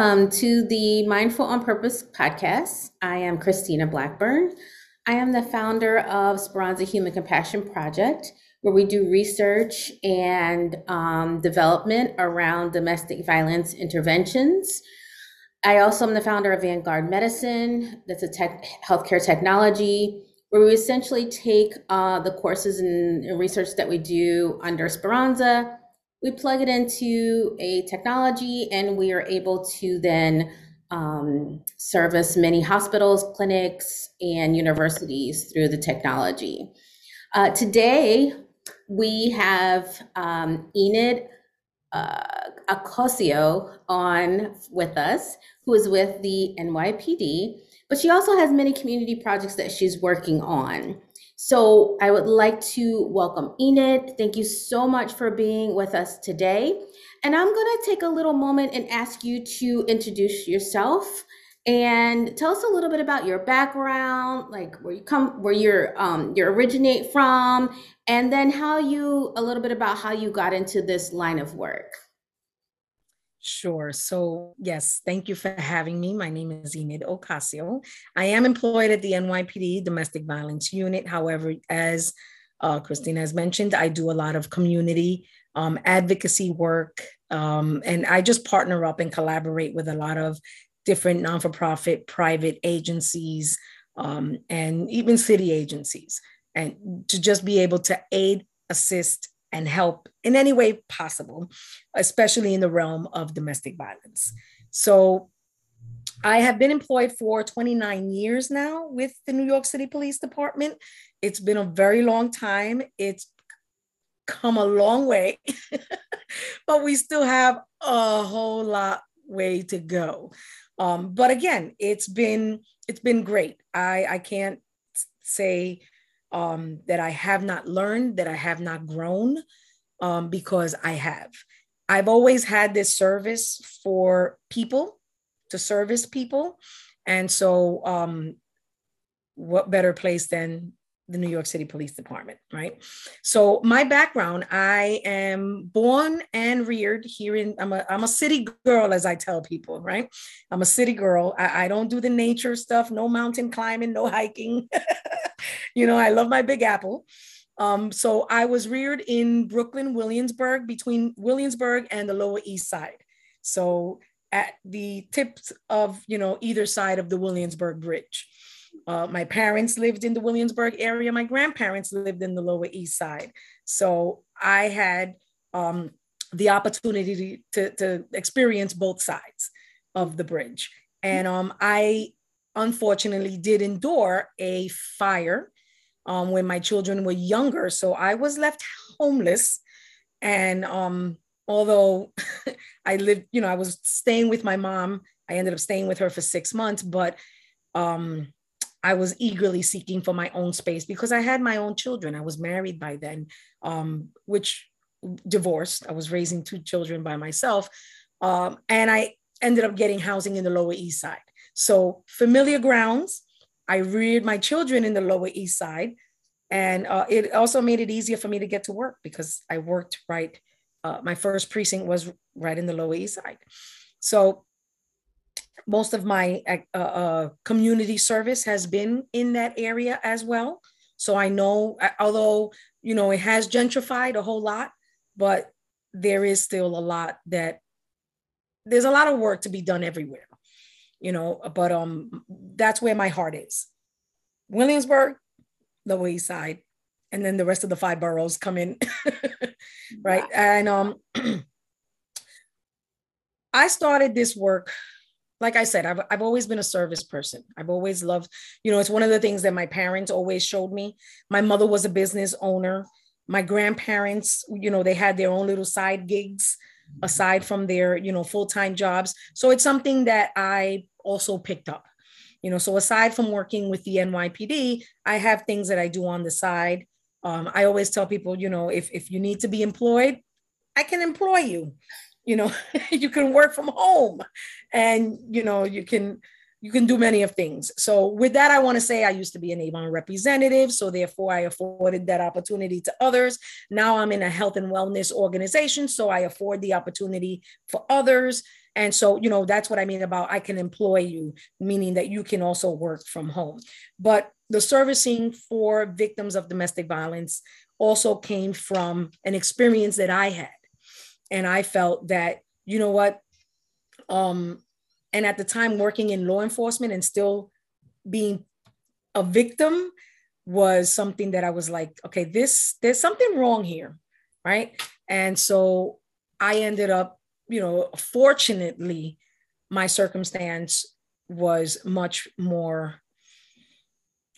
Welcome to the Mindful on Purpose podcast. I am Christina Blackburn. I am the founder of Speranza Human Compassion Project, where we do research and um, development around domestic violence interventions. I also am the founder of Vanguard Medicine, that's a tech, healthcare technology, where we essentially take uh, the courses and research that we do under Speranza we plug it into a technology and we are able to then um, service many hospitals, clinics, and universities through the technology. Uh, today, we have um, Enid uh, Ocasio on with us, who is with the NYPD, but she also has many community projects that she's working on. So I would like to welcome Enid. Thank you so much for being with us today. And I'm going to take a little moment and ask you to introduce yourself and tell us a little bit about your background, like where you come, where you're um, you originate from, and then how you a little bit about how you got into this line of work. Sure. So, yes, thank you for having me. My name is Enid Ocasio. I am employed at the NYPD Domestic Violence Unit. However, as uh, Christina has mentioned, I do a lot of community um, advocacy work. Um, and I just partner up and collaborate with a lot of different non for profit private agencies um, and even city agencies. And to just be able to aid, assist, and help in any way possible, especially in the realm of domestic violence. So I have been employed for 29 years now with the New York City Police Department. It's been a very long time. It's come a long way, but we still have a whole lot way to go. Um, but again, it's been it's been great. I I can't say um, that I have not learned, that I have not grown, um, because I have. I've always had this service for people, to service people. And so, um, what better place than the New York City Police Department, right? So my background, I am born and reared here in, I'm a, I'm a city girl, as I tell people, right? I'm a city girl. I, I don't do the nature stuff, no mountain climbing, no hiking. you know, I love my Big Apple. Um, so I was reared in Brooklyn, Williamsburg, between Williamsburg and the Lower East Side. So at the tips of, you know, either side of the Williamsburg Bridge. Uh, my parents lived in the Williamsburg area. My grandparents lived in the Lower East Side. So I had um, the opportunity to, to experience both sides of the bridge. And um, I unfortunately did endure a fire um, when my children were younger. So I was left homeless. And um, although I lived, you know, I was staying with my mom, I ended up staying with her for six months, but um, I was eagerly seeking for my own space because I had my own children. I was married by then, um, which divorced. I was raising two children by myself. Um, and I ended up getting housing in the Lower East Side. So, familiar grounds. I reared my children in the Lower East Side. And uh, it also made it easier for me to get to work because I worked right. Uh, my first precinct was right in the Lower East Side. So most of my uh, uh, community service has been in that area as well. So I know, although, you know, it has gentrified a whole lot, but there is still a lot that there's a lot of work to be done everywhere, you know, but um, that's where my heart is. Williamsburg, Lower East Side, and then the rest of the five boroughs come in, right? Wow. And um, I started this work like I said, I've, I've always been a service person. I've always loved, you know, it's one of the things that my parents always showed me. My mother was a business owner. My grandparents, you know, they had their own little side gigs aside from their, you know, full time jobs. So it's something that I also picked up, you know. So aside from working with the NYPD, I have things that I do on the side. Um, I always tell people, you know, if, if you need to be employed, I can employ you you know you can work from home and you know you can you can do many of things. So with that, I want to say I used to be an Avon representative. So therefore I afforded that opportunity to others. Now I'm in a health and wellness organization. So I afford the opportunity for others. And so, you know, that's what I mean about I can employ you, meaning that you can also work from home. But the servicing for victims of domestic violence also came from an experience that I had. And I felt that, you know what, um, and at the time working in law enforcement and still being a victim was something that I was like, okay, this there's something wrong here, right? And so I ended up, you know, fortunately, my circumstance was much more.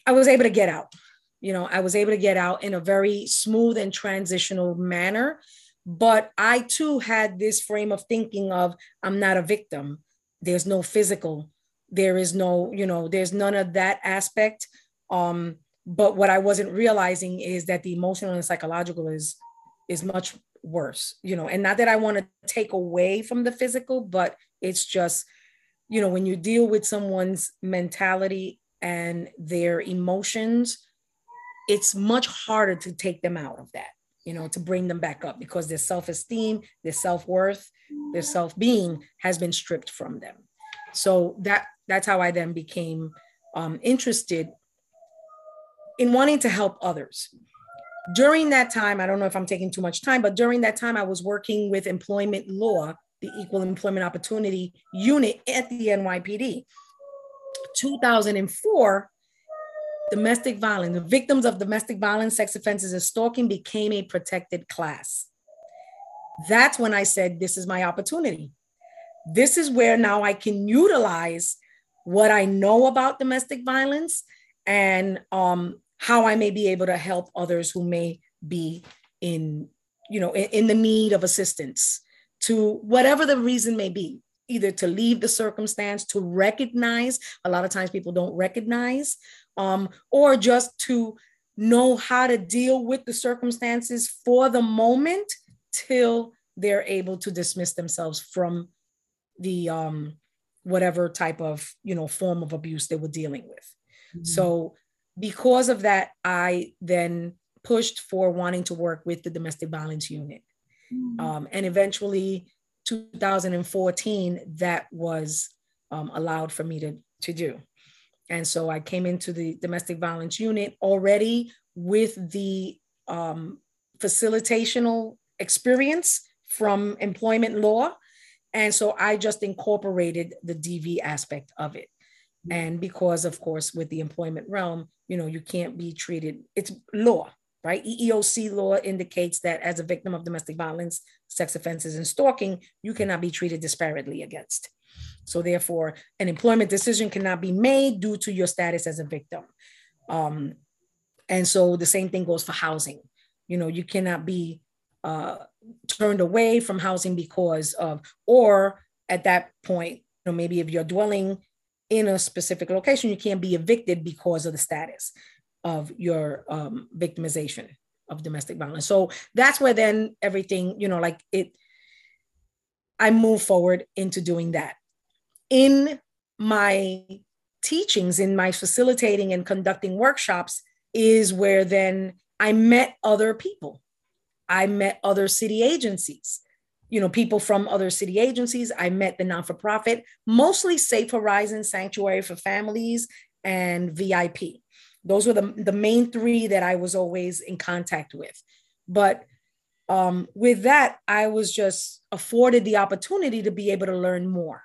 I was able to get out. You know, I was able to get out in a very smooth and transitional manner. But I too had this frame of thinking of I'm not a victim there's no physical there is no you know there's none of that aspect um but what i wasn't realizing is that the emotional and psychological is is much worse you know and not that i want to take away from the physical but it's just you know when you deal with someone's mentality and their emotions it's much harder to take them out of that you know to bring them back up because their self-esteem their self-worth their self-being has been stripped from them. So that that's how i then became um, interested in wanting to help others during that time i don't know if i'm taking too much time but during that time i was working with employment law the equal employment opportunity unit at the nypd 2004 domestic violence the victims of domestic violence sex offenses and stalking became a protected class that's when I said, This is my opportunity. This is where now I can utilize what I know about domestic violence and um, how I may be able to help others who may be in, you know, in, in the need of assistance to whatever the reason may be, either to leave the circumstance, to recognize, a lot of times people don't recognize, um, or just to know how to deal with the circumstances for the moment till they're able to dismiss themselves from the um, whatever type of you know form of abuse they were dealing with. Mm-hmm. So because of that, I then pushed for wanting to work with the domestic violence unit, mm-hmm. um, and eventually 2014 that was um, allowed for me to to do. And so I came into the domestic violence unit already with the um, facilitational experience from employment law. And so I just incorporated the DV aspect of it. And because, of course, with the employment realm, you know, you can't be treated, it's law, right? EEOC law indicates that as a victim of domestic violence, sex offenses, and stalking, you cannot be treated disparately against. So, therefore, an employment decision cannot be made due to your status as a victim. Um, and so the same thing goes for housing. You know, you cannot be uh, turned away from housing because of, or at that point, you know, maybe if you're dwelling in a specific location, you can't be evicted because of the status of your um, victimization of domestic violence. So that's where then everything, you know, like it, I move forward into doing that. In my teachings, in my facilitating and conducting workshops, is where then I met other people I met other city agencies, you know, people from other city agencies. I met the non for profit, mostly Safe Horizon Sanctuary for Families and VIP. Those were the, the main three that I was always in contact with. But um, with that, I was just afforded the opportunity to be able to learn more.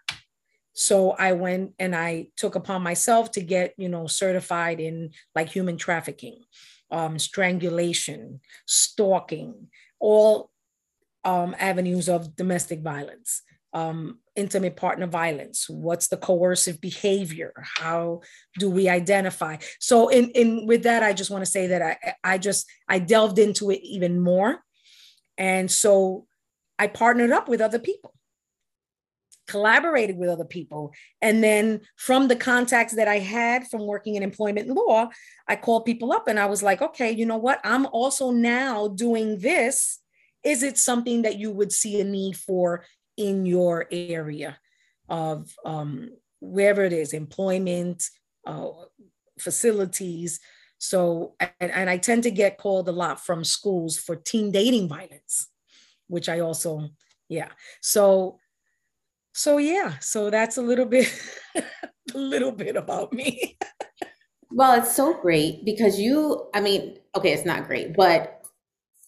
So I went and I took upon myself to get, you know, certified in like human trafficking um, strangulation, stalking, all um, avenues of domestic violence, um, intimate partner violence. What's the coercive behavior? How do we identify? So, in in with that, I just want to say that I I just I delved into it even more, and so I partnered up with other people collaborated with other people. And then from the contacts that I had from working in employment law, I called people up and I was like, okay, you know what? I'm also now doing this. Is it something that you would see a need for in your area of um, wherever it is, employment, uh, facilities. So, and, and I tend to get called a lot from schools for teen dating violence, which I also, yeah. So, so yeah, so that's a little bit, a little bit about me. well, it's so great because you, I mean, okay, it's not great, but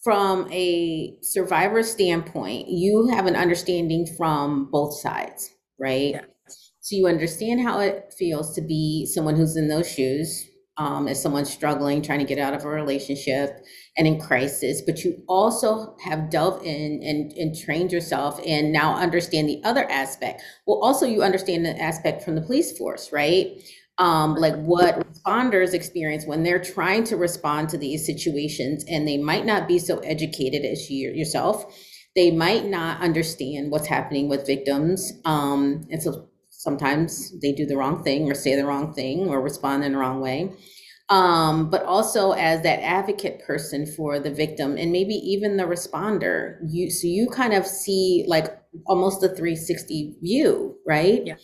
from a survivor standpoint, you have an understanding from both sides, right? Yeah. So you understand how it feels to be someone who's in those shoes, um, as someone struggling, trying to get out of a relationship and in crisis, but you also have delved in and, and trained yourself and now understand the other aspect. Well, also you understand the aspect from the police force, right? Um, like what responders experience when they're trying to respond to these situations and they might not be so educated as you yourself. They might not understand what's happening with victims. Um, and so sometimes they do the wrong thing or say the wrong thing or respond in the wrong way. Um, but also as that advocate person for the victim and maybe even the responder, you so you kind of see like almost a 360 view, right? Yeah.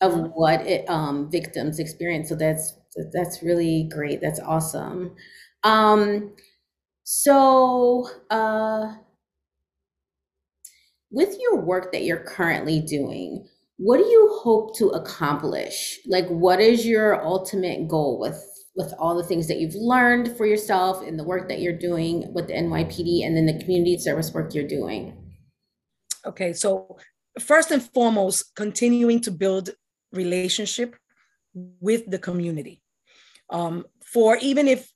Of what it, um, victims experience. So that's that's really great. That's awesome. Um, so uh, with your work that you're currently doing, what do you hope to accomplish? Like, what is your ultimate goal with with all the things that you've learned for yourself in the work that you're doing with the NYPD and then the community service work you're doing? Okay, so first and foremost, continuing to build relationship with the community. Um, for even if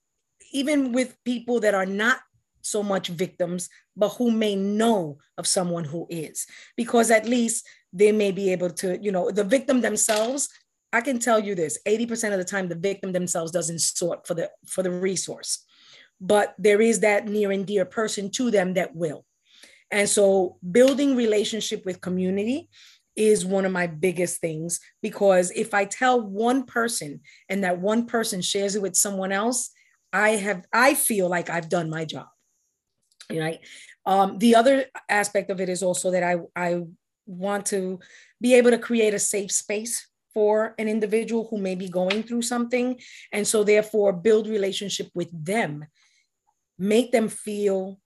even with people that are not so much victims, but who may know of someone who is, because at least they may be able to, you know, the victim themselves. I can tell you this: eighty percent of the time, the victim themselves doesn't sort for the for the resource, but there is that near and dear person to them that will. And so, building relationship with community is one of my biggest things because if I tell one person and that one person shares it with someone else, I have I feel like I've done my job. Right. Um, the other aspect of it is also that I I want to be able to create a safe space for an individual who may be going through something and so therefore build relationship with them make them feel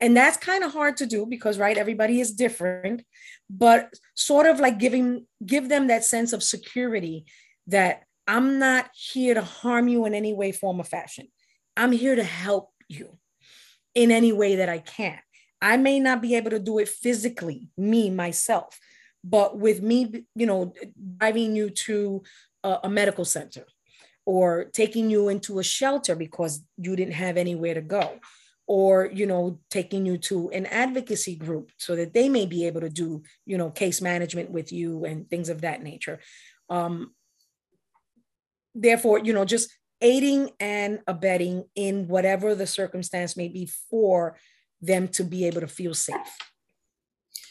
and that's kind of hard to do because right everybody is different but sort of like giving give them that sense of security that i'm not here to harm you in any way form or fashion. I'm here to help you in any way that i can. I may not be able to do it physically, me, myself, but with me, you know, driving you to a, a medical center or taking you into a shelter because you didn't have anywhere to go or you know taking you to an advocacy group so that they may be able to do you know case management with you and things of that nature um therefore you know just aiding and abetting in whatever the circumstance may be for them to be able to feel safe.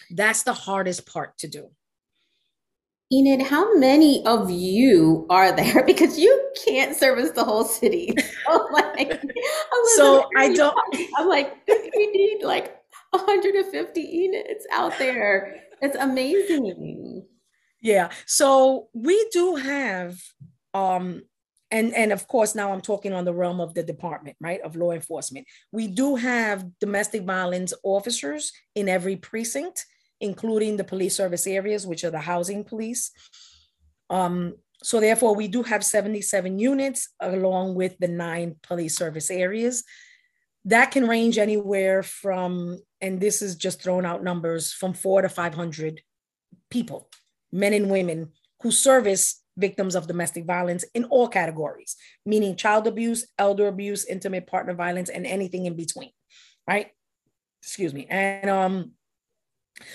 That's the hardest part to do. Enid, how many of you are there? Because you can't service the whole city. So, like, so I don't. I'm like, we need like 150 units out there. It's amazing. Yeah. So we do have um and and of course now i'm talking on the realm of the department right of law enforcement we do have domestic violence officers in every precinct including the police service areas which are the housing police um, so therefore we do have 77 units along with the nine police service areas that can range anywhere from and this is just thrown out numbers from four to 500 people men and women who service victims of domestic violence in all categories, meaning child abuse, elder abuse, intimate partner violence, and anything in between, right? Excuse me. And um,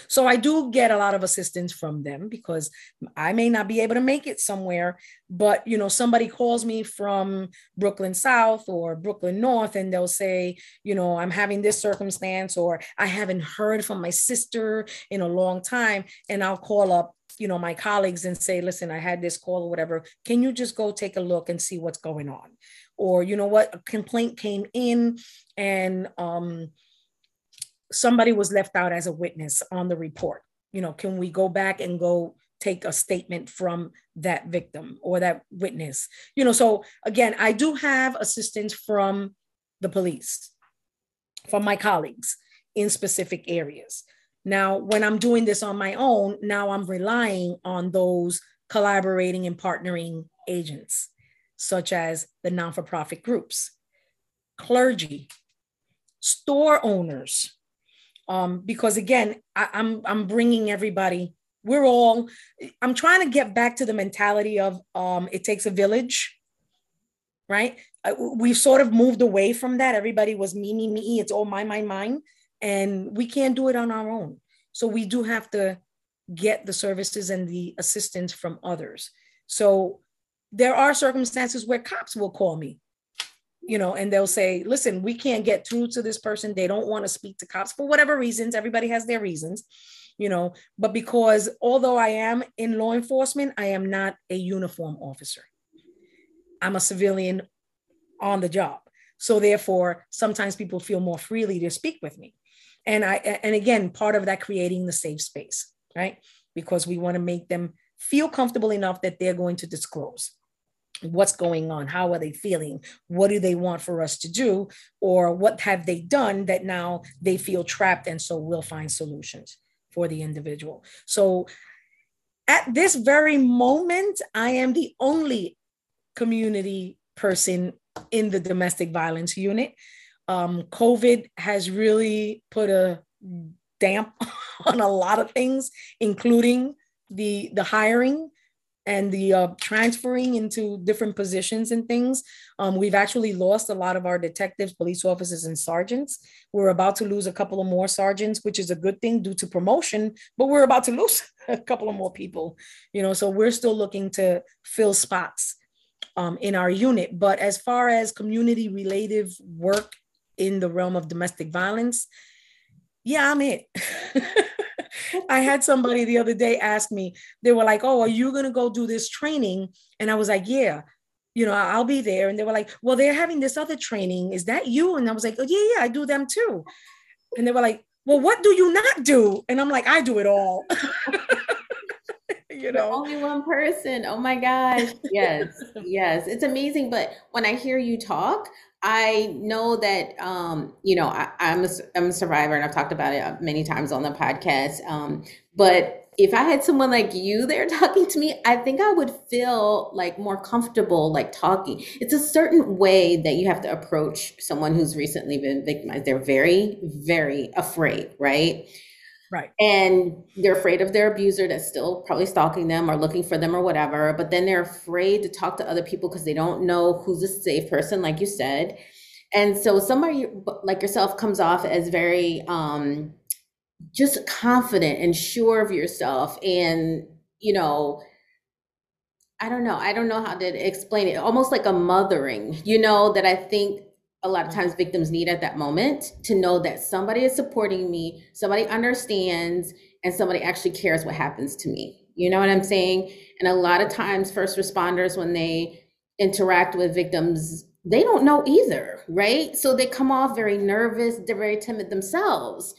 so I do get a lot of assistance from them because I may not be able to make it somewhere, but you know, somebody calls me from Brooklyn South or Brooklyn North and they'll say, you know, I'm having this circumstance or I haven't heard from my sister in a long time and I'll call up you know my colleagues and say listen i had this call or whatever. Can you just go take a look and see what's going on? Or you know what? A complaint came in and um, somebody was left out as a witness on the report you know can we go back and go take a statement from that victim or that witness. You know, so again, I do have assistance from the police, from my colleagues in specific areas. Now, when I'm doing this on my own, now I'm relying on those collaborating and partnering agents, such as the non for profit groups, clergy, store owners. Um, because again, I, I'm, I'm bringing everybody. We're all i'm trying to get back to the mentality of um it takes a village right? We've sort of moved away from that. Everybody was me me me. It's all my my mine. And we can't do it on our own. So we do have to get the services and the assistance from others. So there are circumstances where cops will call me you know and they'll say listen we can't get through to this person they don't want to speak to cops for whatever reasons everybody has their reasons you know, but because although I am in law enforcement, I am not a uniform officer. I'm a civilian on the job. So therefore, sometimes people feel more freely to speak with me. And I and again, part of that creating the safe space, right? Because we want to make them feel comfortable enough that they're going to disclose what's going on how are they feeling what do they want for us to do or what have they done that now they feel trapped and so we'll find solutions for the individual. So at this very moment, I am the only community person in the domestic violence unit. Um, COVID has really put a damp on a lot of things, including the the hiring and the uh, transferring into different positions and things. Um, we've actually lost a lot of our detectives, police officers, and sergeants. We're about to lose a couple of more sergeants, which is a good thing due to promotion, but we're about to lose a couple of more people, you know, so we're still looking to fill spots um, in our unit. But as far as community related work in the realm of domestic violence, yeah, I'm it. I had somebody the other day ask me, they were like, Oh, are you going to go do this training? And I was like, Yeah, you know, I'll be there. And they were like, Well, they're having this other training. Is that you? And I was like, Oh, yeah, yeah, I do them too. And they were like, Well, what do you not do? And I'm like, I do it all. you know, only one person. Oh my gosh. Yes, yes. It's amazing. But when I hear you talk, I know that um, you know I, am a, I'm a survivor, and I've talked about it many times on the podcast. Um, but if I had someone like you there talking to me, I think I would feel like more comfortable like talking. It's a certain way that you have to approach someone who's recently been victimized. They're very, very afraid, right? Right. And they're afraid of their abuser that's still probably stalking them or looking for them or whatever. But then they're afraid to talk to other people because they don't know who's a safe person, like you said. And so somebody like yourself comes off as very um, just confident and sure of yourself. And, you know, I don't know. I don't know how to explain it. Almost like a mothering, you know, that I think a lot of mm-hmm. times victims need at that moment to know that somebody is supporting me, somebody understands, and somebody actually cares what happens to me. You know what I'm saying? And a lot of times, first responders, when they interact with victims, they don't know either, right? So they come off very nervous, they're very timid themselves.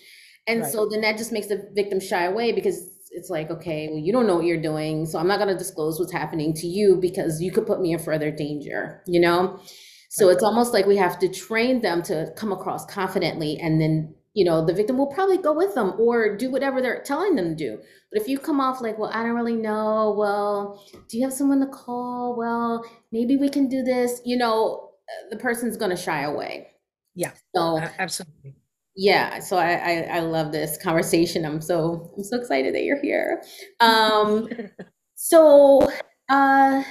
And right. so then that just makes the victim shy away because it's like, okay, well, you don't know what you're doing. So I'm not going to disclose what's happening to you because you could put me in further danger, you know? So it's almost like we have to train them to come across confidently and then you know the victim will probably go with them or do whatever they're telling them to do. But if you come off like well i don't really know. Well do you have someone to call? Well maybe we can do this you know the person's going to shy away. Yeah. So absolutely. Yeah so I, I i love this conversation. I'm so i'm so excited that you're here. Um so uh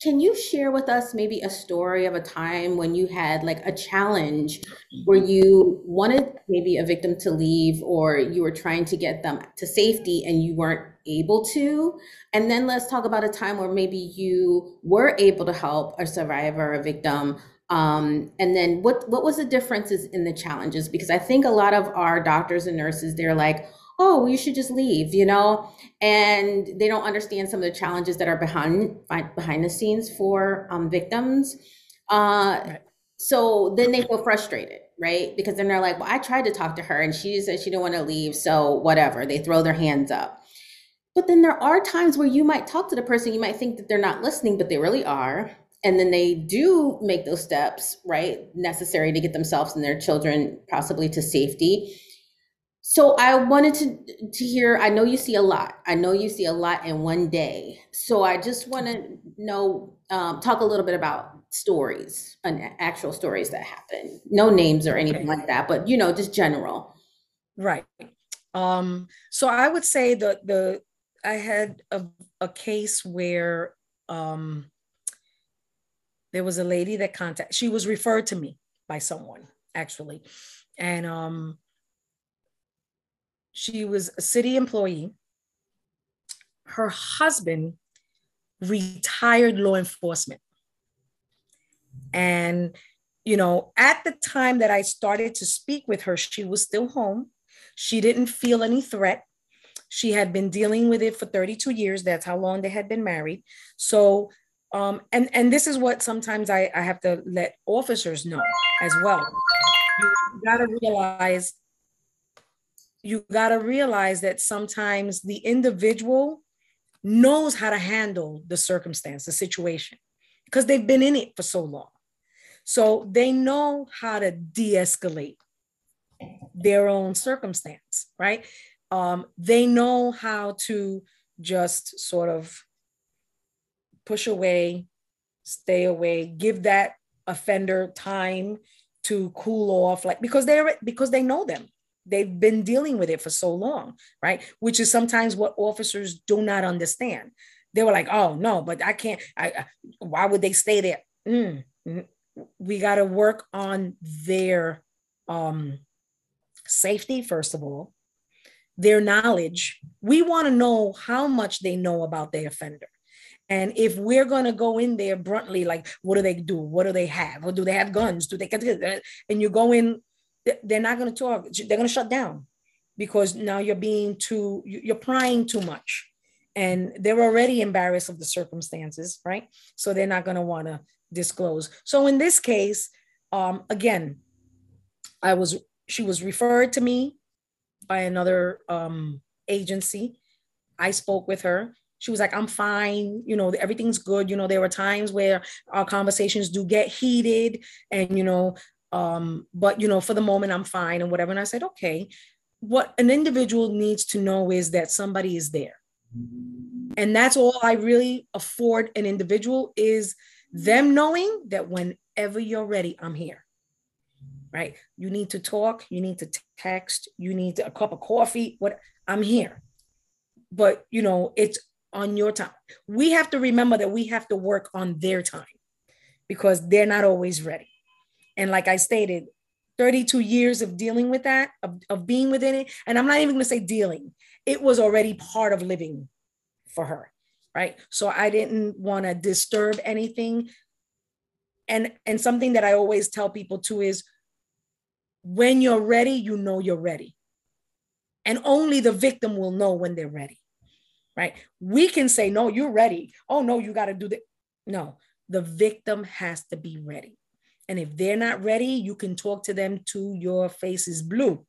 can you share with us maybe a story of a time when you had like a challenge where you wanted maybe a victim to leave or you were trying to get them to safety and you weren't able to? And then let's talk about a time where maybe you were able to help a survivor, a victim. Um, and then what what was the differences in the challenges? Because I think a lot of our doctors and nurses, they're like, oh, you should just leave, you know? And they don't understand some of the challenges that are behind behind the scenes for um, victims. Uh, right. So then they feel frustrated, right? Because then they're like, well, I tried to talk to her and she said she didn't want to leave. So whatever, they throw their hands up. But then there are times where you might talk to the person, you might think that they're not listening, but they really are. And then they do make those steps, right, necessary to get themselves and their children possibly to safety. So I wanted to to hear. I know you see a lot. I know you see a lot in one day. So I just want to know, um, talk a little bit about stories and actual stories that happen. No names or anything like that, but you know, just general. Right. Um, so I would say that the I had a, a case where um, there was a lady that contact. She was referred to me by someone actually, and um, she was a city employee. Her husband retired law enforcement. And, you know, at the time that I started to speak with her, she was still home. She didn't feel any threat. She had been dealing with it for 32 years. That's how long they had been married. So, um, and and this is what sometimes I, I have to let officers know as well. You got to realize you got to realize that sometimes the individual knows how to handle the circumstance, the situation, because they've been in it for so long. So they know how to de escalate their own circumstance, right? Um, they know how to just sort of push away, stay away, give that offender time to cool off, like because they're because they know them they've been dealing with it for so long, right? Which is sometimes what officers do not understand. They were like, "Oh no, but I can't. I, why would they stay there?" Mm, mm, we got to work on their um, safety first of all, their knowledge. We want to know how much they know about the offender. And if we're going to go in there bluntly, like, what do they do? What do they have? Or do they have guns? Do they, and you go in they're not going to talk. They're going to shut down because now you're being too, you're prying too much. And they're already embarrassed of the circumstances, right? So they're not going to want to disclose. So in this case, um, again, I was, she was referred to me by another um, agency. I spoke with her. She was like, I'm fine. You know, everything's good. You know, there were times where our conversations do get heated and, you know, um, but you know, for the moment, I'm fine and whatever. And I said, okay, what an individual needs to know is that somebody is there. And that's all I really afford an individual is them knowing that whenever you're ready, I'm here. Right? You need to talk, you need to text, you need a cup of coffee, what I'm here. But you know, it's on your time. We have to remember that we have to work on their time because they're not always ready. And like I stated, 32 years of dealing with that, of, of being within it. And I'm not even going to say dealing, it was already part of living for her. Right. So I didn't want to disturb anything. And, and something that I always tell people too is when you're ready, you know you're ready. And only the victim will know when they're ready. Right. We can say, no, you're ready. Oh, no, you got to do that. No, the victim has to be ready. And if they're not ready, you can talk to them to your face is blue.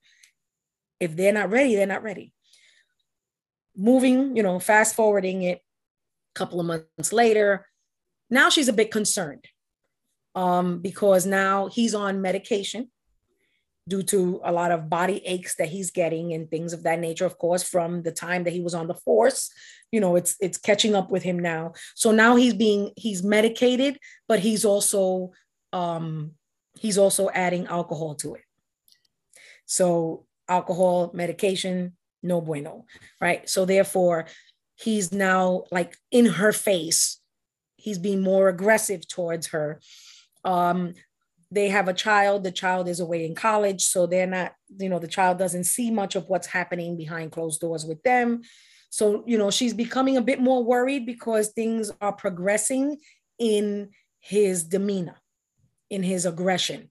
If they're not ready, they're not ready. Moving, you know, fast forwarding it a couple of months later, now she's a bit concerned um, because now he's on medication due to a lot of body aches that he's getting and things of that nature of course from the time that he was on the force you know it's it's catching up with him now so now he's being he's medicated but he's also um, he's also adding alcohol to it. So alcohol, medication, no bueno, right? So therefore, he's now like in her face. He's being more aggressive towards her. Um, they have a child. The child is away in college, so they're not, you know, the child doesn't see much of what's happening behind closed doors with them. So, you know, she's becoming a bit more worried because things are progressing in his demeanor in his aggression.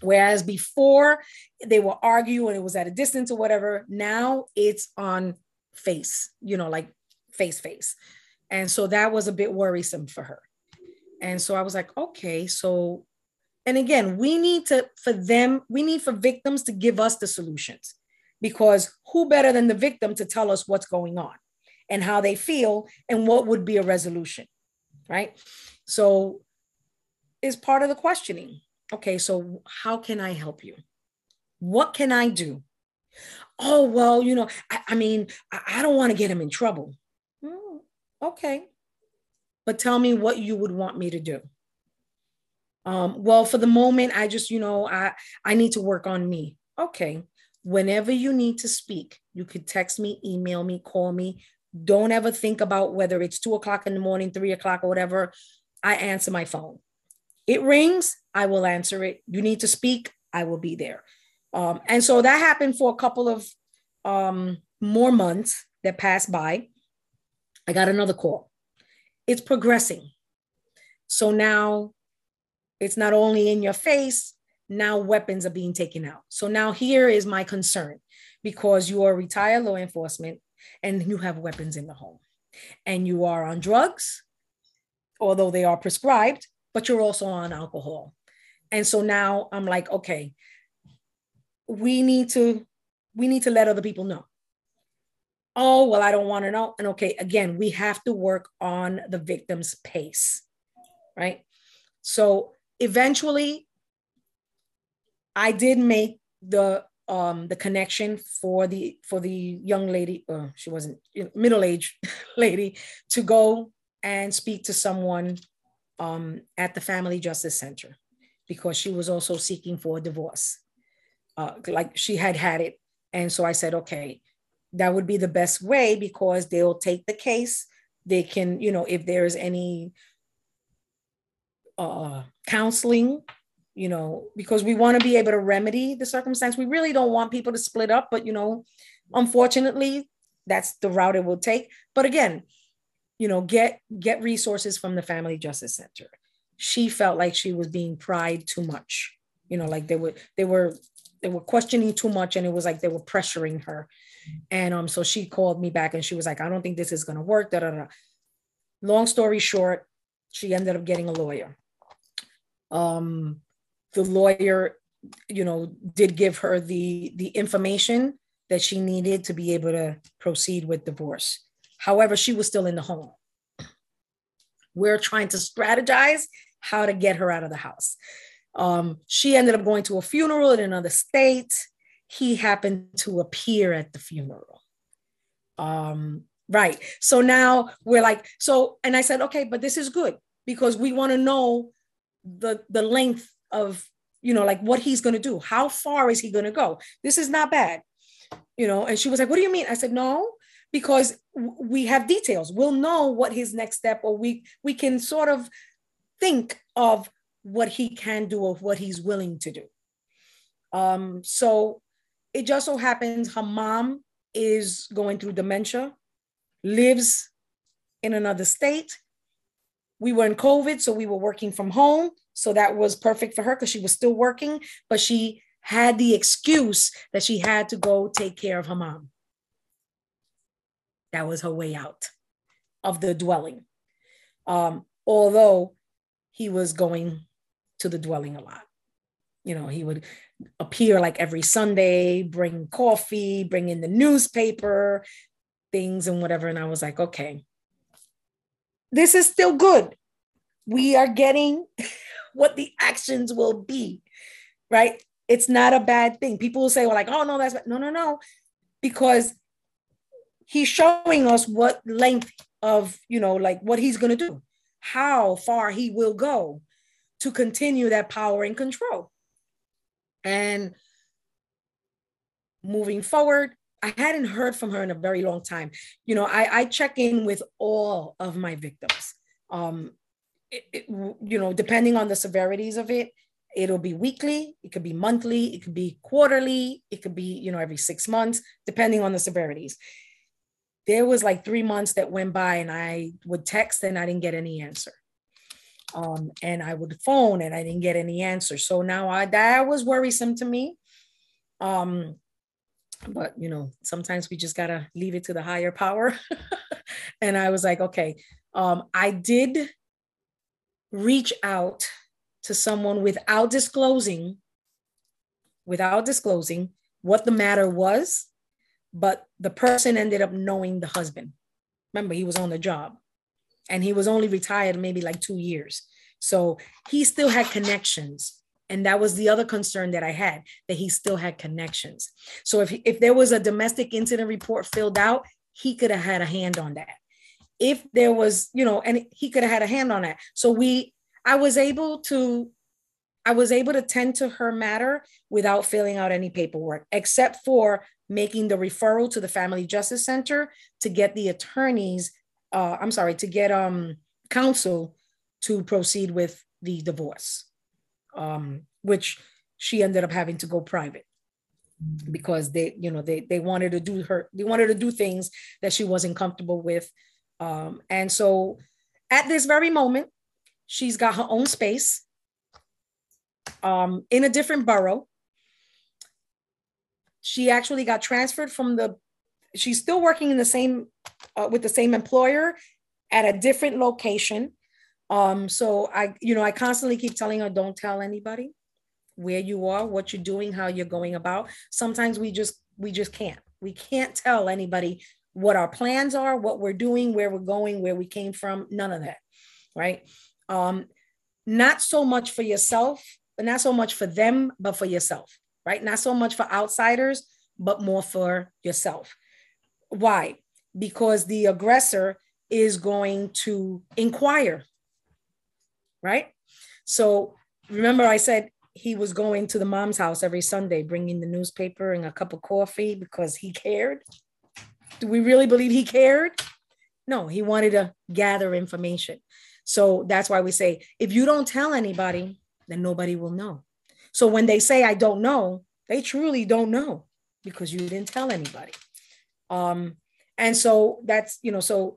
Whereas before they will argue and it was at a distance or whatever, now it's on face, you know, like face face. And so that was a bit worrisome for her. And so I was like, okay, so, and again, we need to, for them, we need for victims to give us the solutions because who better than the victim to tell us what's going on? and how they feel and what would be a resolution, right? So is part of the questioning. Okay, so how can I help you? What can I do? Oh, well, you know, I, I mean, I, I don't want to get him in trouble. Mm, okay. But tell me what you would want me to do. Um, well, for the moment, I just, you know, I, I need to work on me. Okay. Whenever you need to speak, you could text me, email me, call me. Don't ever think about whether it's two o'clock in the morning, three o'clock, or whatever. I answer my phone. It rings, I will answer it. You need to speak, I will be there. Um, and so that happened for a couple of um, more months that passed by. I got another call. It's progressing. So now it's not only in your face, now weapons are being taken out. So now here is my concern because you are retired law enforcement and you have weapons in the home and you are on drugs, although they are prescribed, but you're also on alcohol. And so now I'm like, okay, we need to we need to let other people know. Oh, well, I don't want to know. And okay, again, we have to work on the victim's pace, right? So eventually I did make the um the connection for the for the young lady, uh, she wasn't middle-aged lady, to go and speak to someone um, at the Family Justice Center because she was also seeking for a divorce. Uh, like she had had it. And so I said, okay, that would be the best way because they'll take the case. They can, you know, if there's any uh, counseling, you know, because we want to be able to remedy the circumstance. We really don't want people to split up, but, you know, unfortunately, that's the route it will take. But again, you know get get resources from the family justice center. She felt like she was being pried too much you know like they were they were they were questioning too much and it was like they were pressuring her. And um so she called me back and she was like i don't think this is going to work da, da, da. long story short she ended up getting a lawyer. Um the lawyer you know did give her the the information that she needed to be able to proceed with divorce However, she was still in the home. We're trying to strategize how to get her out of the house. Um, she ended up going to a funeral in another state. He happened to appear at the funeral. Um, right. So now we're like, so, and I said, okay, but this is good because we want to know the the length of, you know, like what he's going to do. How far is he going to go? This is not bad, you know. And she was like, what do you mean? I said, no, because we have details. We'll know what his next step or we we can sort of think of what he can do or what he's willing to do. Um so it just so happens her mom is going through dementia lives in another state. We were in covid so we were working from home. So that was perfect for her because she was still working but she had the excuse that she had to go take care of her mom that was her way out of the dwelling. Um, although he was going to the dwelling a lot. You know, he would appear like every Sunday, bring coffee, bring in the newspaper, things and whatever. And I was like, okay, this is still good. We are getting what the actions will be, right? It's not a bad thing. People will say, well, like, oh, no, that's bad. no, no, no. Because he's showing us what length of, you know, like what he's going to do, how far he will go to continue that power and control. And moving forward, I hadn't heard from her in a very long time. You know, I, I check in with all of my victims. Um, it, it, you know, depending on the severities of it, it'll be weekly, it could be monthly, it could be quarterly, it could be, you know, every six months, depending on the severities there was like three months that went by and I would text and I didn't get any answer. Um, and I would phone and I didn't get any answer. So now I, that was worrisome to me. Um, but you know, sometimes we just gotta leave it to the higher power. and I was like, okay, um, I did reach out to someone without disclosing, without disclosing what the matter was but the person ended up knowing the husband Remember, he was on the job and he was only retired maybe like two years. So he still had connections. And that was the other concern that I had that he still had connections. So if, if there was a domestic incident report filled out, he could have had a hand on that. If there was, you know, and he could have had a hand on that. So we, I was able to, I was able to tend to her matter without filling out any paperwork, except for making the referral to the Family Justice Center to get the attorneys, uh, I'm sorry, to get um counsel to proceed with the divorce, um, which she ended up having to go private because they, you know, they they wanted to do her, they wanted to do things that she wasn't comfortable with. Um, and so at this very moment, she's got her own space um, in a different borough. She actually got transferred from the, she's still working in the same, uh, with the same employer at a different location. Um, so I, you know, I constantly keep telling her, don't tell anybody where you are, what you're doing, how you're going about. Sometimes we just, we just can't. We can't tell anybody what our plans are, what we're doing, where we're going, where we came from, none of that. Right. Um, not so much for yourself, not so much for them, but for yourself, right? Not so much for outsiders, but more for yourself. Why? Because the aggressor is going to inquire right? So remember, I said he was going to the mom's house every Sunday, bringing the newspaper and a cup of coffee because he cared. Do we really believe he cared? No, he wanted to gather information. So that's why we say if you don't tell anybody, then nobody will know. So when they say, I don't know, they truly don't know because you didn't tell anybody. Um, and so that's, you know, so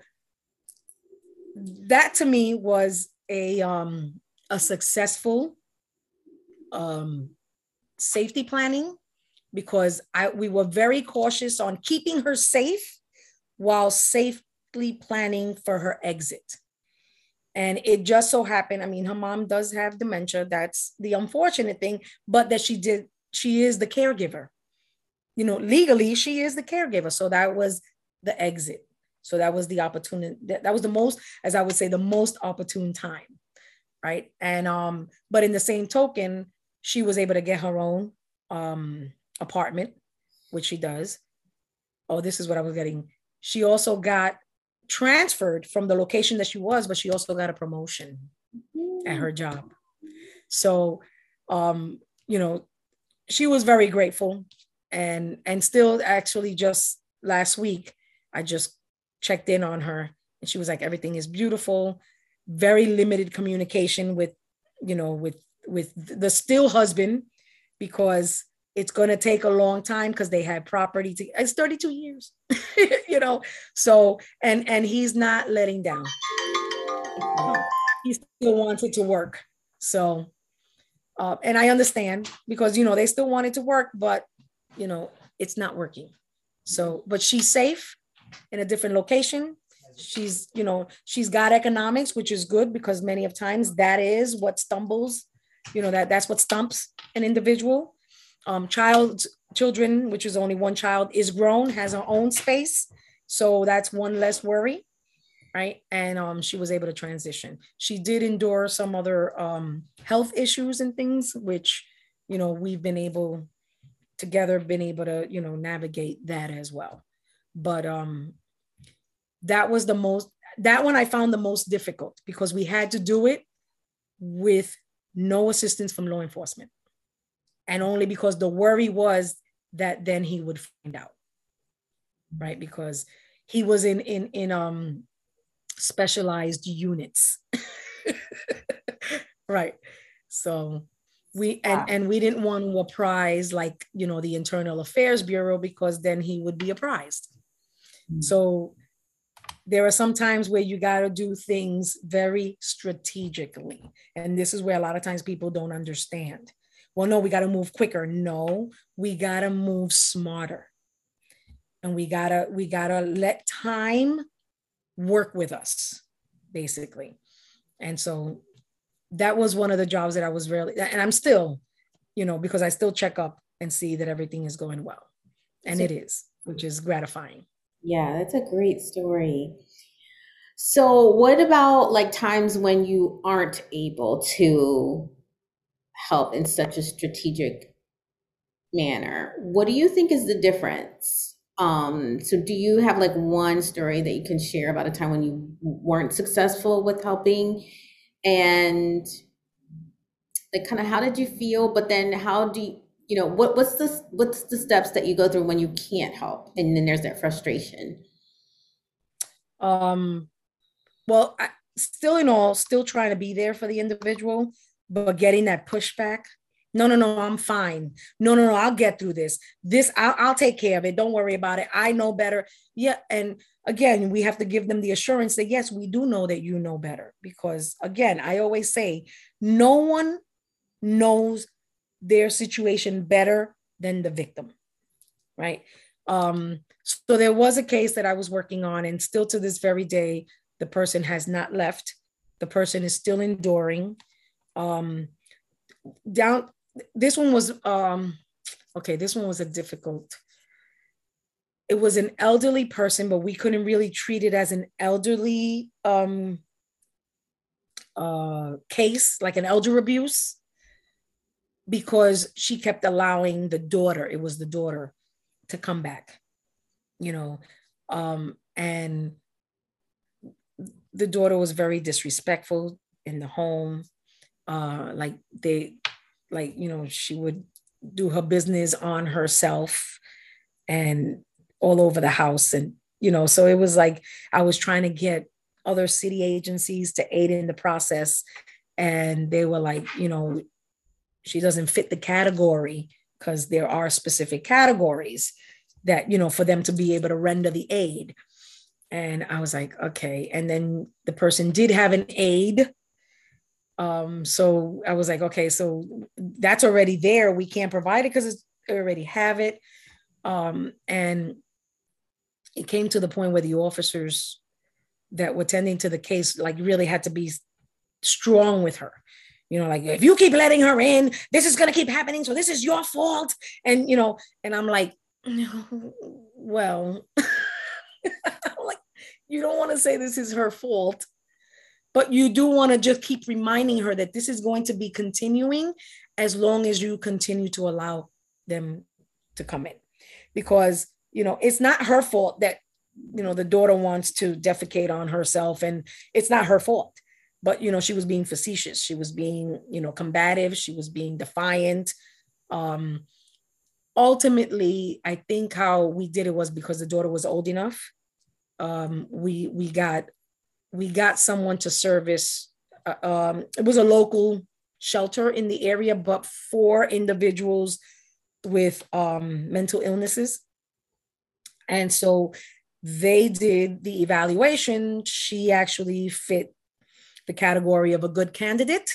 that to me was a um, a successful um, safety planning because I we were very cautious on keeping her safe while safely planning for her exit. And it just so happened, I mean, her mom does have dementia. That's the unfortunate thing, but that she did, she is the caregiver. You know, legally, she is the caregiver. So that was the exit. So that was the opportunity. That, that was the most, as I would say, the most opportune time. Right. And um, but in the same token, she was able to get her own um apartment, which she does. Oh, this is what I was getting. She also got transferred from the location that she was, but she also got a promotion at her job. So um, you know, she was very grateful and and still actually just last week I just checked in on her and she was like everything is beautiful very limited communication with you know with with the still husband because it's going to take a long time because they had property to it's 32 years you know? So and and he's not letting down. He still wanted to work. So uh, and i understand because you know they still wanted to work but you know it's not working. So but she's safe in a different location. She's, you know, she's got economics, which is good because many of times that is what stumbles, you know, that that's what stumps an individual. Um, child, children, which is only one child, is grown, has her own space. So that's one less worry, right? And um, she was able to transition. She did endure some other um, health issues and things, which, you know, we've been able together, been able to, you know, navigate that as well but um that was the most that one i found the most difficult because we had to do it with no assistance from law enforcement and only because the worry was that then he would find out right because he was in in in um specialized units right so we and wow. and we didn't want to apprise like you know the internal affairs bureau because then he would be apprised so there are some times where you got to do things very strategically. And this is where a lot of times people don't understand. Well, no, we got to move quicker. No, we got to move smarter. And we got to we got to let time work with us basically. And so that was one of the jobs that I was really and I'm still, you know, because I still check up and see that everything is going well. And so, it is, which is gratifying. Yeah, that's a great story. So, what about like times when you aren't able to help in such a strategic manner? What do you think is the difference? Um, so do you have like one story that you can share about a time when you weren't successful with helping and like kind of how did you feel but then how do you you know what what's the what's the steps that you go through when you can't help and then there's that frustration um well I, still in all still trying to be there for the individual but getting that pushback no no no i'm fine. No no no i'll get through this. This I'll, I'll take care of it. Don't worry about it. I know better. Yeah and again we have to give them the assurance that yes we do know that you know better because again i always say no one knows their situation better than the victim right? Um so there was a case that i was working on and still to this very day the person has not left. The person is still enduring um down this one was um okay this one was a difficult it was an elderly person but we couldn't really treat it as an elderly um uh case like an elder abuse because she kept allowing the daughter it was the daughter to come back you know um and the daughter was very disrespectful in the home uh like they like you know she would do her business on herself and all over the house. And you know so it was like i was trying to get other city agencies to aid in the process. And they were like you know she doesn't fit the category because there are specific categories that you know for them to be able to render the aid. And i was like okay. And then the person did have an aid um so i was like okay so that's already there. We can't provide it because they already have it. Um and it came to the point where the officers that were tending to the case like really had to be strong with her. You know like if you keep letting her in this is going to keep happening so this is your fault. And you know and i'm like well like you don't want to say this is her fault but you do want to just keep reminding her that this is going to be continuing as long as you continue to allow them to come in. Because you know it's not her fault that you know the daughter wants to defecate on herself and it's not her fault. But you know she was being facetious. She was being you know combative. She was being defiant. Um ultimately i think how we did it was because the daughter was old enough um we we got we got someone to service uh, um it was a local shelter in the area but for individuals with um mental illnesses and so they did the evaluation she actually fit the category of a good candidate.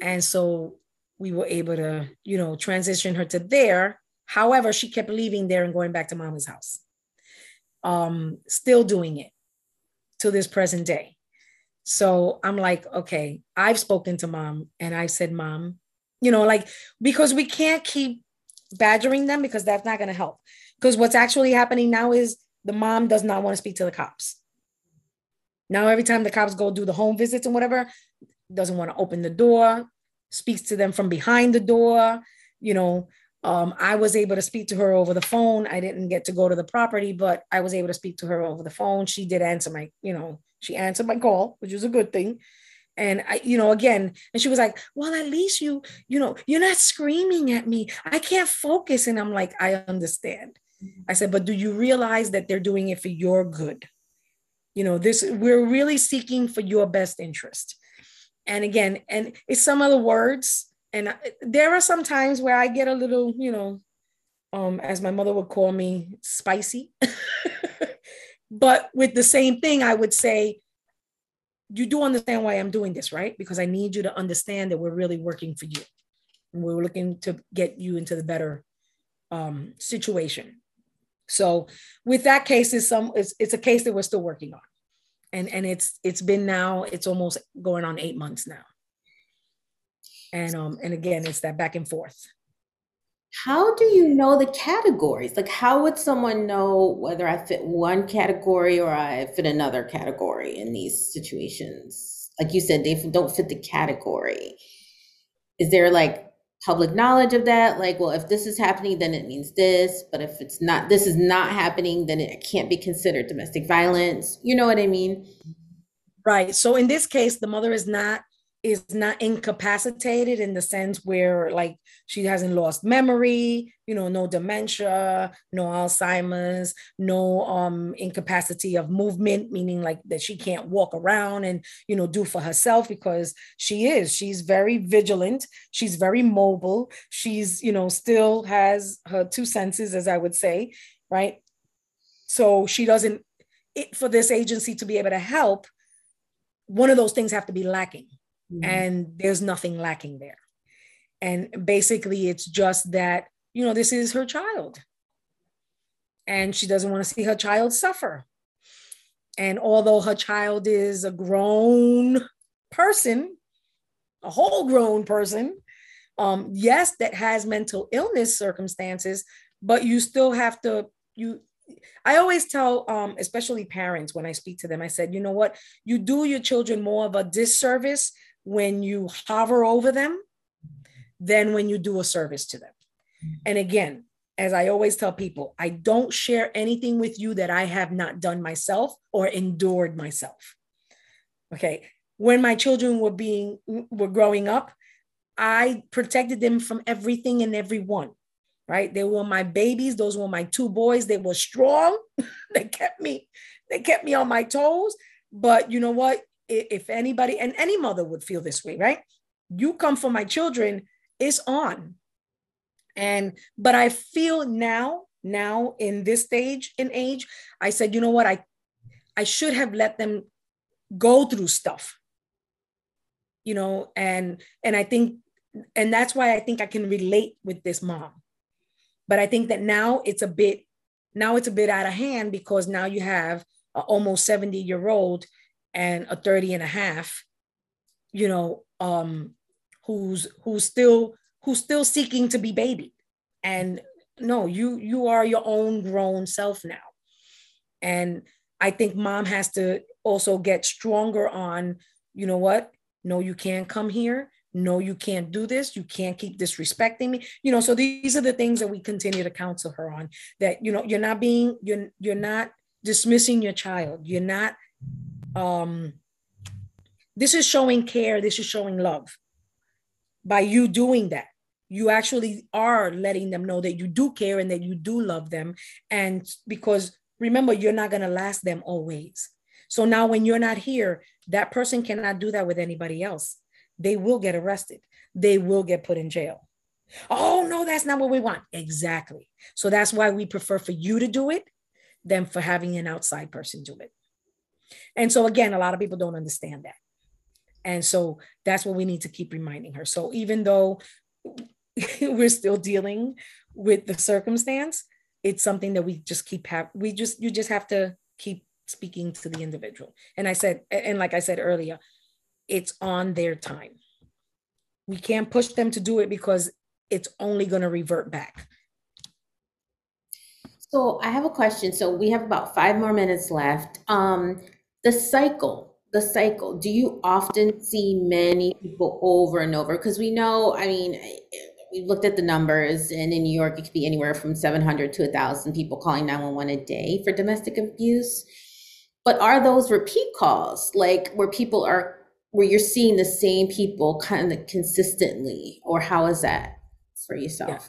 And so we were able to, you know, transition her to there. However, she kept leaving there and going back to mama's house. Um, still doing it to this present day. So I'm like, okay, I've spoken to mom and I said, mom, you know, like, because we can't keep badgering them because that's not going to help. Because what's actually happening now is the mom does not want to speak to the cops. Now, every time the cops go do the home visits and whatever, doesn't want to open the door, speaks to them from behind the door. You know, um, I was able to speak to her over the phone. I didn't get to go to the property, but I was able to speak to her over the phone. She did answer my, you know, she answered my call, which was a good thing. And I, you know, again, and she was like, well, at least you, you know, you're not screaming at me. I can't focus. And I'm like, I understand. I said, but do you realize that they're doing it for your good? you know this we're really seeking for your best interest and again and it's some of the words and there are some times where i get a little you know um as my mother would call me spicy but with the same thing i would say you do understand why i'm doing this right because i need you to understand that we're really working for you and we're looking to get you into the better um, situation so with that case, is some it's, it's a case that we're still working on. And and it's it's been now, it's almost going on eight months now. And um, and again, it's that back and forth. how do you know the categories? Like, how would someone know whether I fit one category or I fit another category in these situations? Like you said, they don't fit the category. Is there like public knowledge of that? Like, well, if this is happening, then it means this. But if it's not, this is not happening, then it can't be considered domestic violence. You know what I mean? Right. So in this case, the mother is not is not incapacitated in the sense where like she hasn't lost memory you know no dementia no alzheimer's no um incapacity of movement meaning like that she can't walk around and you know do for herself because she is. She's very vigilant. She's very mobile. She's you know still has her two senses as i would say right? So she doesn't it, for this agency to be able to help one of those things have to be lacking mm-hmm. and there's nothing lacking there. And basically, it's just that, you know, this is her child. And she doesn't want to see her child suffer. And although her child is a grown person, a whole grown person, um, yes, that has mental illness circumstances, but you still have to, you I always tell, um, especially parents, when I speak to them, I said, you know what, you do your children more of a disservice when you hover over them than when you do a service to them. And again, as I always tell people, I don't share anything with you that I have not done myself or endured myself. Okay. When my children were being were growing up, I protected them from everything and everyone. Right? They were my babies. Those were my two boys. They were strong. they kept me, they kept me on my toes. But you know what? If anybody and any mother would feel this way, right? You come for my children is on. And but I feel now, now in this stage in age, I said, you know what? I I should have let them go through stuff. You know, and and I think and that's why I think I can relate with this mom. But I think that now it's a bit now it's a bit out of hand because now you have an almost 70 year old and a 30 and a half you know um who's who's still who's still seeking to be baby and no you you are your own grown self now. And i think mom has to also get stronger on you know what? No you can't come here. No you can't do this. You can't keep disrespecting me. You know so these are the things that we continue to counsel her on that you know you're not being you're you're not dismissing your child. You're not um, this is showing care, this is showing love. By you doing that, you actually are letting them know that you do care and that you do love them. And because remember, you're not going to last them always. So now, when you're not here, that person cannot do that with anybody else. They will get arrested, they will get put in jail. Oh, no, that's not what we want. Exactly. So that's why we prefer for you to do it than for having an outside person do it. And so, again, a lot of people don't understand that. And so that's what we need to keep reminding her. So, even though we're still dealing with the circumstance, it's something that we just keep have we just you just have to keep speaking to the individual. And I said, and like I said earlier, it's on their time. We can't push them to do it because it's only going to revert back. So I have a question. So we have about five more minutes left. Um, the cycle the cycle. Do you often see many people over and over? Because we know i mean we looked at the numbers and in new york it could be anywhere from 700 to 1000 people calling 911 a day for domestic abuse. But are those repeat calls like where people are where you're seeing the same people kind of consistently or how is that for yourself? Yeah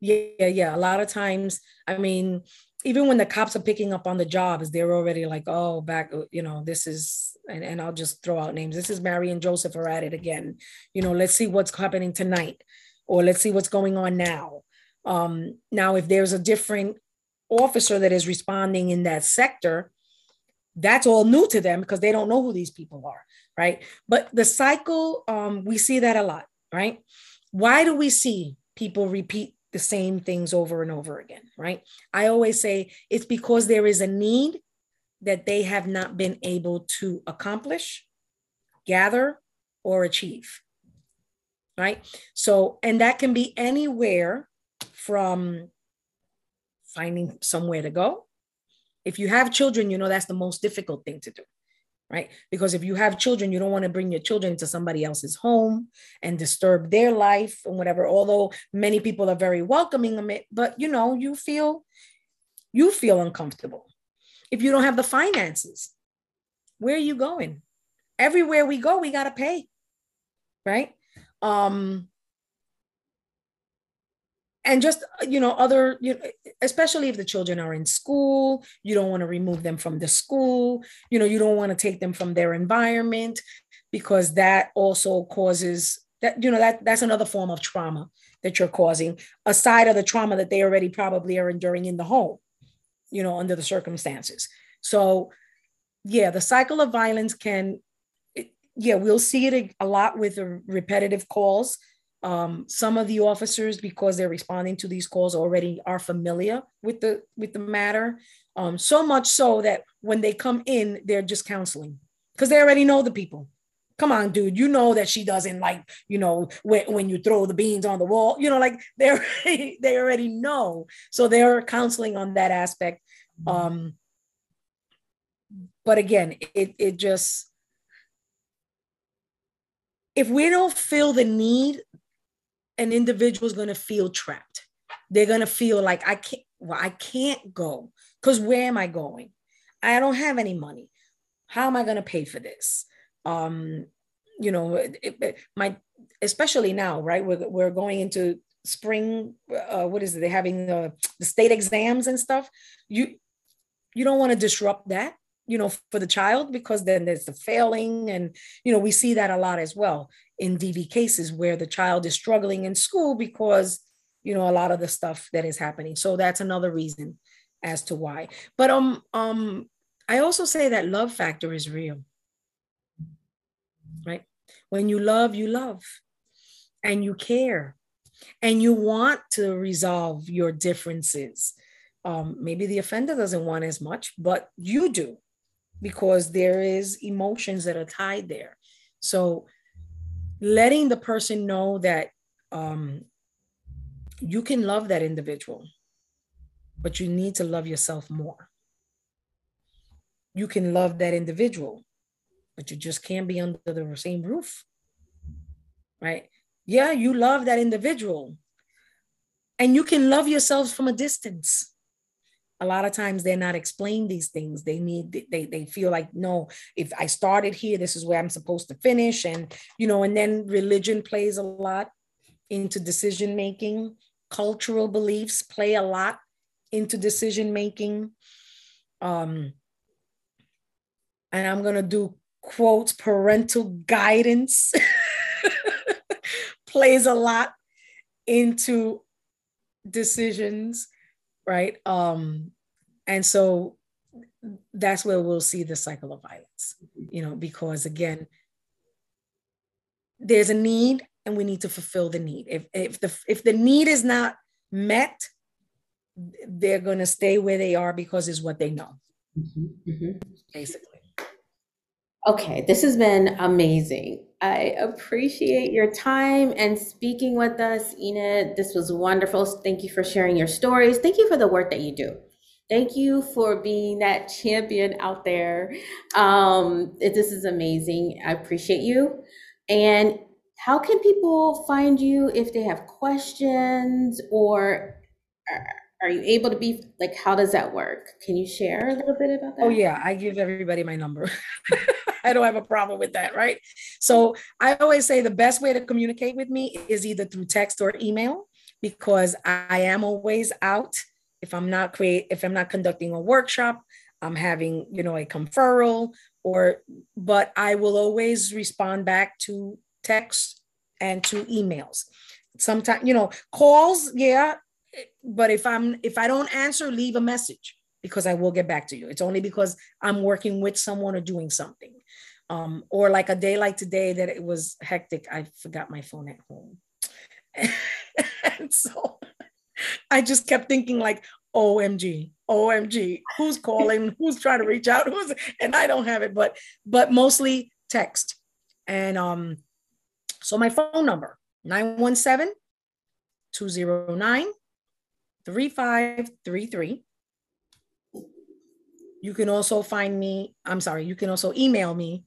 yeah, yeah. a lot of times i mean even when the cops are picking up on the jobs, they're already like, oh, back, you know, this is, and, and I'll just throw out names. This is Mary and Joseph are at it again. You know, let's see what's happening tonight, or let's see what's going on now. Um, now, if there's a different officer that is responding in that sector, that's all new to them because they don't know who these people are, right? But the cycle, um, we see that a lot, right? Why do we see people repeat the same things over and over again, right? I always say it's because there is a need that they have not been able to accomplish, gather, or achieve, right? So, and that can be anywhere from finding somewhere to go. If you have children, you know that's the most difficult thing to do, right? Because if you have children, you don't want to bring your children to somebody else's home and disturb their life and whatever. Although many people are very welcoming but you know, you feel you feel uncomfortable. If you don't have the finances, where are you going? Everywhere we go, we got to pay, right? Um, and just you know other you know, especially if the children are in school you don't want to remove them from the school you know you don't want to take them from their environment because that also causes that you know that that's another form of trauma that you're causing aside of the trauma that they already probably are enduring in the home you know under the circumstances. So yeah the cycle of violence can yeah we'll see it a lot with the repetitive calls um, some of the officers because they're responding to these calls already are familiar with the with the matter. Um, so much so that when they come in they're just counseling because they already know the people. Come on dude you know that she doesn't like you know when, when you throw the beans on the wall you know like they're they already know. So they're counseling on that aspect. Um but again it it just if we don't feel the need an individual is going to feel trapped. They're going to feel like I can't, well, I can't go because where am I going? I don't have any money. How am I going to pay for this? Um, you know, it, it, my especially now, right? We're we're going into spring. Uh, what is it? They're having the, the state exams and stuff. You you don't want to disrupt that you know for the child because then there's the failing and you know we see that a lot as well in DV cases where the child is struggling in school because you know a lot of the stuff that is happening. So that's another reason as to why. But um um I also say that love factor is real. Right? When you love, you love and you care and you want to resolve your differences. Um, maybe the offender doesn't want as much, but you do because there is emotions that are tied there. So letting the person know that um, you can love that individual, but you need to love yourself more. You can love that individual, but you just can't be under the same roof. Right? Yeah, you love that individual, and you can love yourselves from a distance a lot of times they're not explained these things. They need they they feel like no if i started here this is where i'm supposed to finish. And you know and then religion plays a lot into decision making. Cultural beliefs play a lot into decision making. Um and i'm going to do quotes parental guidance plays a lot into decisions right? Um, and so that's where we'll see the cycle of violence, you know, because again, there's a need and we need to fulfill the need. If, if the if the need is not met, they're going to stay where they are because it's what they know. Mm-hmm, mm-hmm. Basically. Okay, this has been amazing. I appreciate your time and speaking with us, Enid. This was wonderful. Thank you for sharing your stories. Thank you for the work that you do. Thank you for being that champion out there. Um, this is amazing. I appreciate you. And how can people find you if they have questions or are you able to be like how does that work can you share a little bit about that oh yeah i give everybody my number i don't have a problem with that right? So i always say the best way to communicate with me is either through text or email because i am always out. If i'm not create if i'm not conducting a workshop i'm having you know a conferral or but i will always respond back to text and to emails. Sometimes you know calls yeah but if i'm if i don't answer leave a message because i will get back to you. It's only because i'm working with someone or doing something um, or like a day like today that it was hectic i forgot my phone at home and so i just kept thinking like omg omg who's calling who's trying to reach out who's and i don't have it but but mostly text and um so my phone number 917 209 3533. You can also find me, I'm sorry, you can also email me.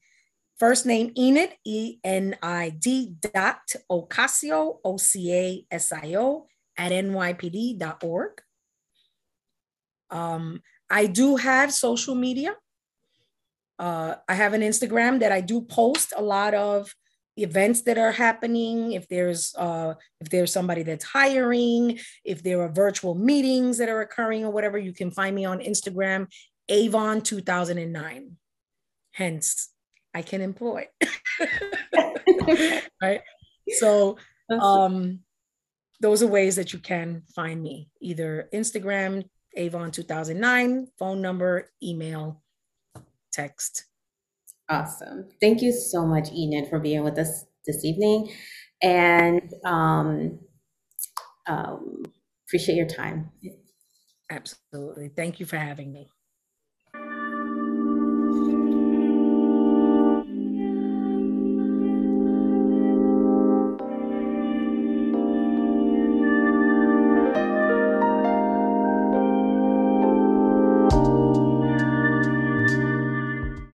First name Enid, E N I D dot Ocasio, O C A S I O, at nypd.org. Um, I do have social media. Uh, I have an Instagram that I do post a lot of events that are happening if there's uh if there's somebody that's hiring if there are virtual meetings that are occurring or whatever you can find me on instagram avon 2009 hence i can employ right so um those are ways that you can find me either instagram avon 2009 phone number email text Awesome. Thank you so much, Enid, for being with us this evening. And um, um, appreciate your time. Absolutely. Thank you for having me.